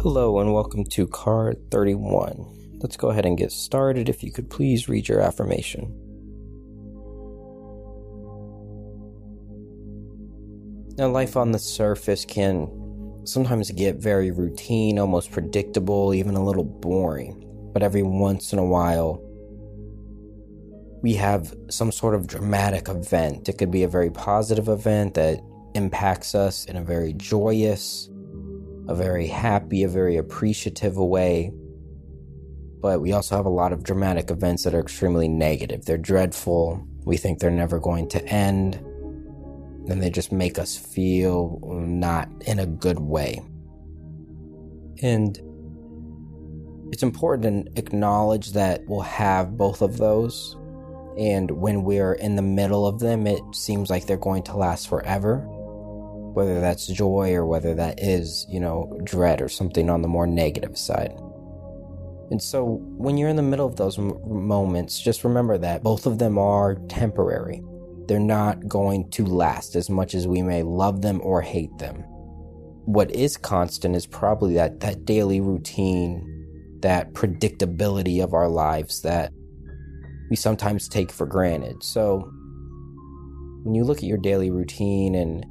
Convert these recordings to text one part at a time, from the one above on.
Hello and welcome to card 31. Let's go ahead and get started. If you could please read your affirmation. Now, life on the surface can sometimes get very routine, almost predictable, even a little boring. But every once in a while, we have some sort of dramatic event. It could be a very positive event that impacts us in a very joyous, a very happy, a very appreciative way. But we also have a lot of dramatic events that are extremely negative. They're dreadful. We think they're never going to end. And they just make us feel not in a good way. And it's important to acknowledge that we'll have both of those. And when we're in the middle of them, it seems like they're going to last forever whether that's joy or whether that is, you know, dread or something on the more negative side. And so when you're in the middle of those m- moments, just remember that both of them are temporary. They're not going to last as much as we may love them or hate them. What is constant is probably that, that daily routine, that predictability of our lives that we sometimes take for granted. So when you look at your daily routine and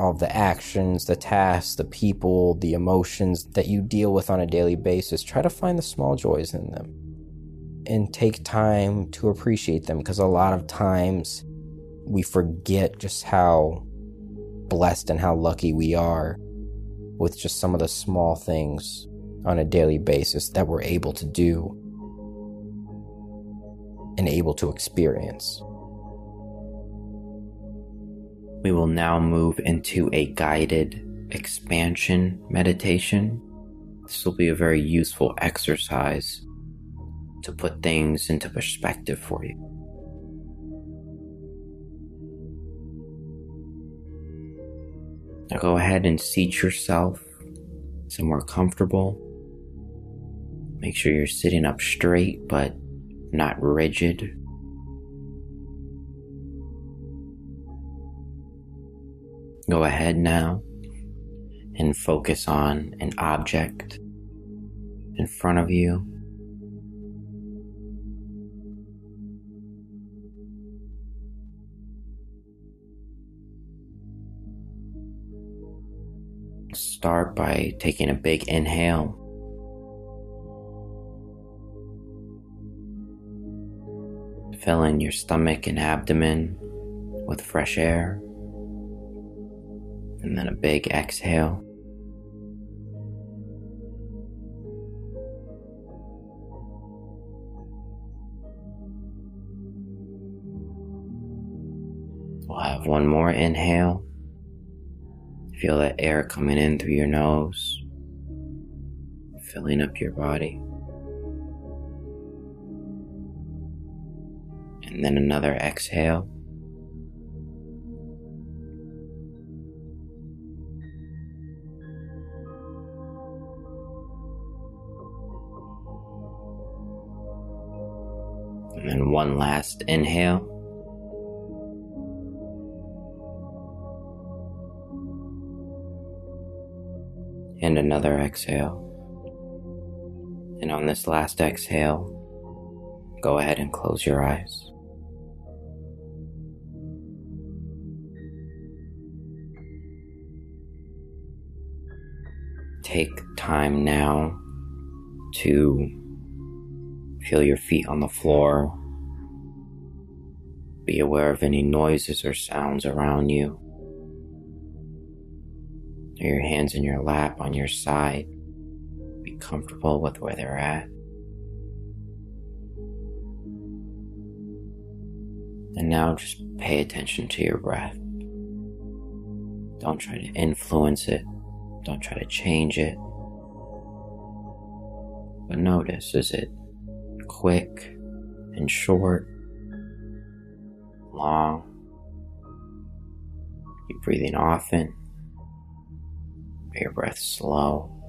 all of the actions, the tasks, the people, the emotions that you deal with on a daily basis, try to find the small joys in them and take time to appreciate them because a lot of times we forget just how blessed and how lucky we are with just some of the small things on a daily basis that we're able to do and able to experience. We will now move into a guided expansion meditation. This will be a very useful exercise to put things into perspective for you. Now go ahead and seat yourself somewhere comfortable. Make sure you're sitting up straight but not rigid. Go ahead now and focus on an object in front of you. Start by taking a big inhale. Fill in your stomach and abdomen with fresh air and then a big exhale. We'll have one more inhale. Feel that air coming in through your nose, filling up your body. And then another exhale. And one last inhale. And another exhale. And on this last exhale, go ahead and close your eyes. Take time now to Feel your feet on the floor. Be aware of any noises or sounds around you. Are Your hands in your lap on your side. Be comfortable with where they're at. And now just pay attention to your breath. Don't try to influence it. Don't try to change it. But notice is it quick and short, long. You're breathing often, your breath slow.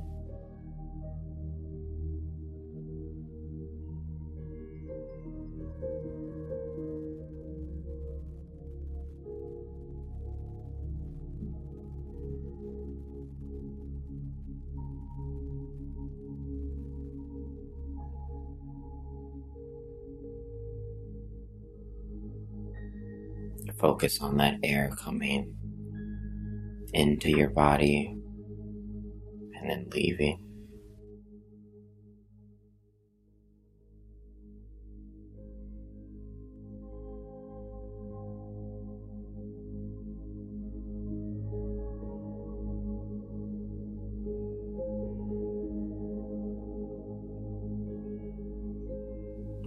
Focus on that air coming into your body and then leaving.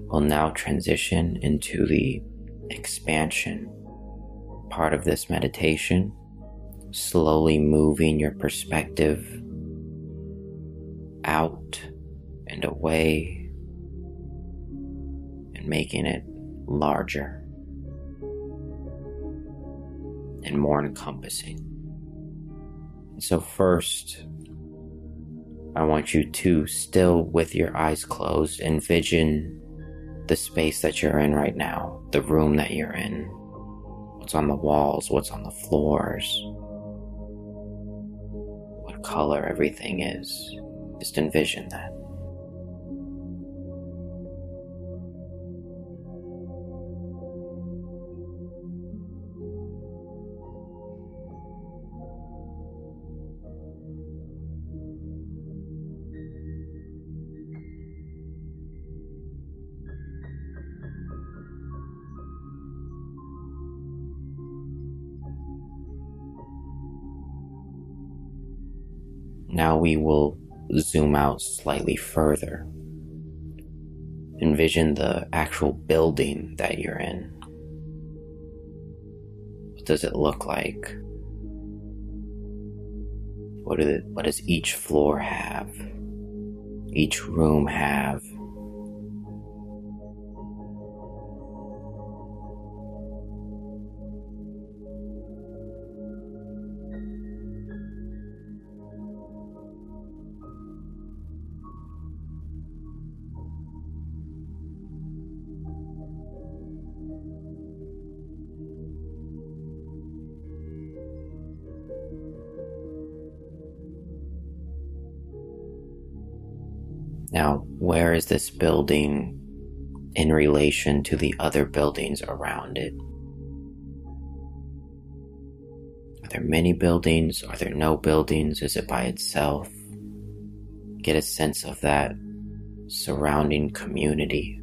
We'll now transition into the expansion part of this meditation, slowly moving your perspective out and away and making it larger and more encompassing. So, first, I want you to, still with your eyes closed, envision the space that you're in right now, the room that you're in, what's on the walls, what's on the floors, what color everything is. Just envision that. Now we will zoom out slightly further. Envision the actual building that you're in. What does it look like? What, what does each floor have? Each room have? Now, where is this building in relation to the other buildings around it? Are there many buildings? Are there no buildings? Is it by itself? Get a sense of that surrounding community.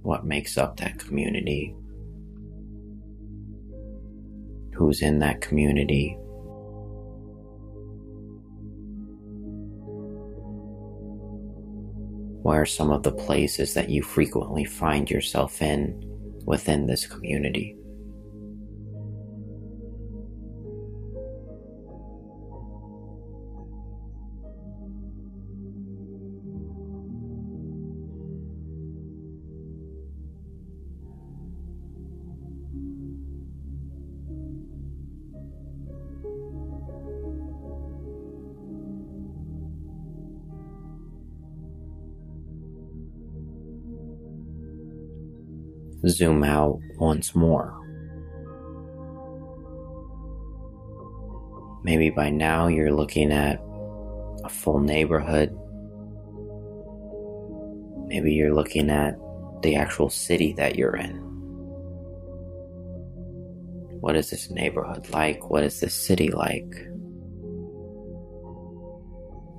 What makes up that community? Who's in that community? Where are some of the places that you frequently find yourself in within this community? Zoom out once more. Maybe by now you're looking at a full neighborhood. Maybe you're looking at the actual city that you're in. What is this neighborhood like? What is this city like?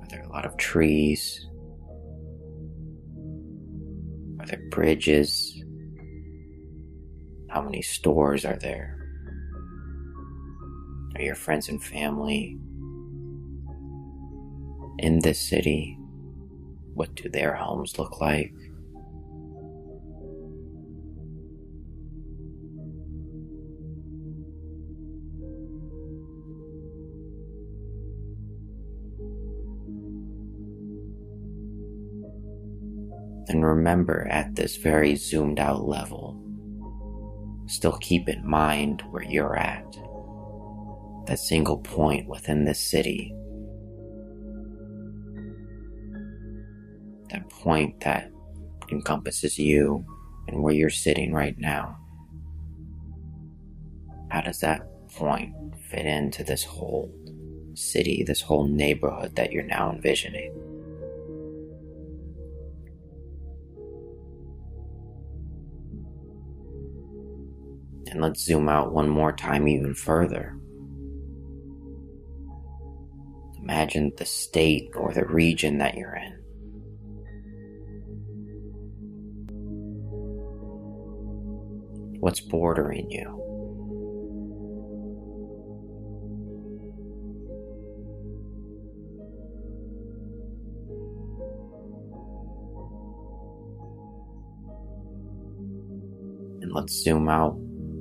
Are there a lot of trees? Are there bridges? How many stores are there? Are your friends and family in this city? What do their homes look like? And remember at this very zoomed out level still keep in mind where you're at. That single point within this city. That point that encompasses you and where you're sitting right now. How does that point fit into this whole city, this whole neighborhood that you're now envisioning? And let's zoom out one more time, even further. Imagine the state or the region that you're in. What's bordering you? And let's zoom out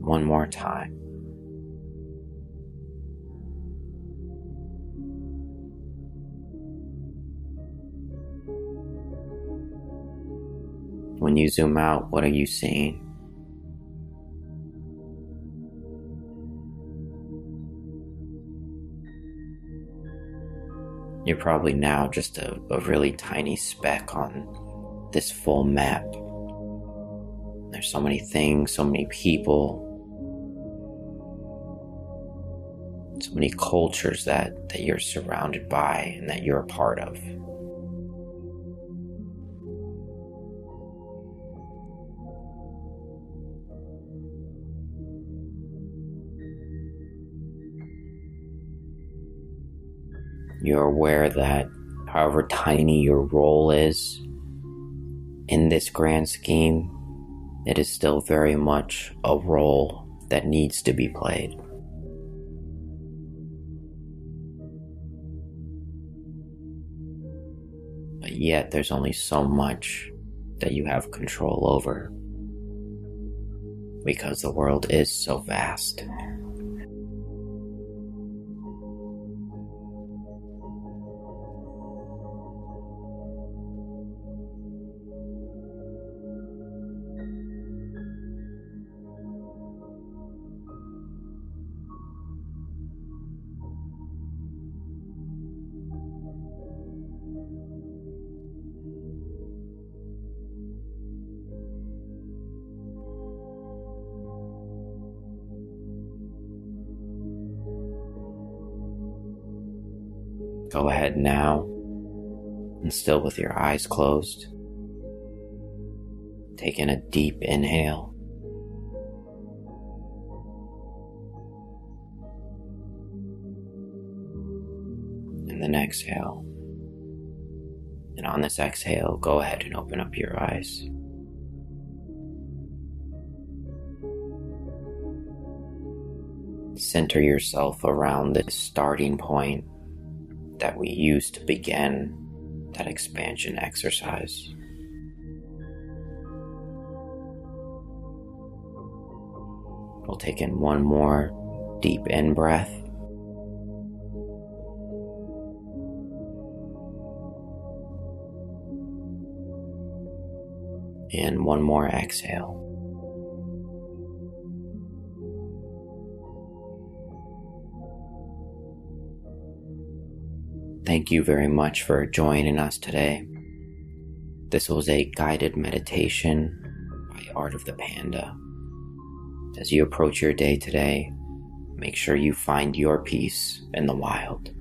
one more time. When you zoom out, what are you seeing? You're probably now just a, a really tiny speck on this full map. There's so many things, so many people, so many cultures that, that you're surrounded by and that you're a part of. You're aware that however tiny your role is in this grand scheme, it is still very much a role that needs to be played. Yet, there's only so much that you have control over because the world is so vast. Go ahead now, and still with your eyes closed, take in a deep inhale. And then exhale. And on this exhale, go ahead and open up your eyes. Center yourself around this starting point that we used to begin that expansion exercise. We'll take in one more deep in breath. And one more exhale. Thank you very much for joining us today. This was a guided meditation by Art of the Panda. As you approach your day today, make sure you find your peace in the wild.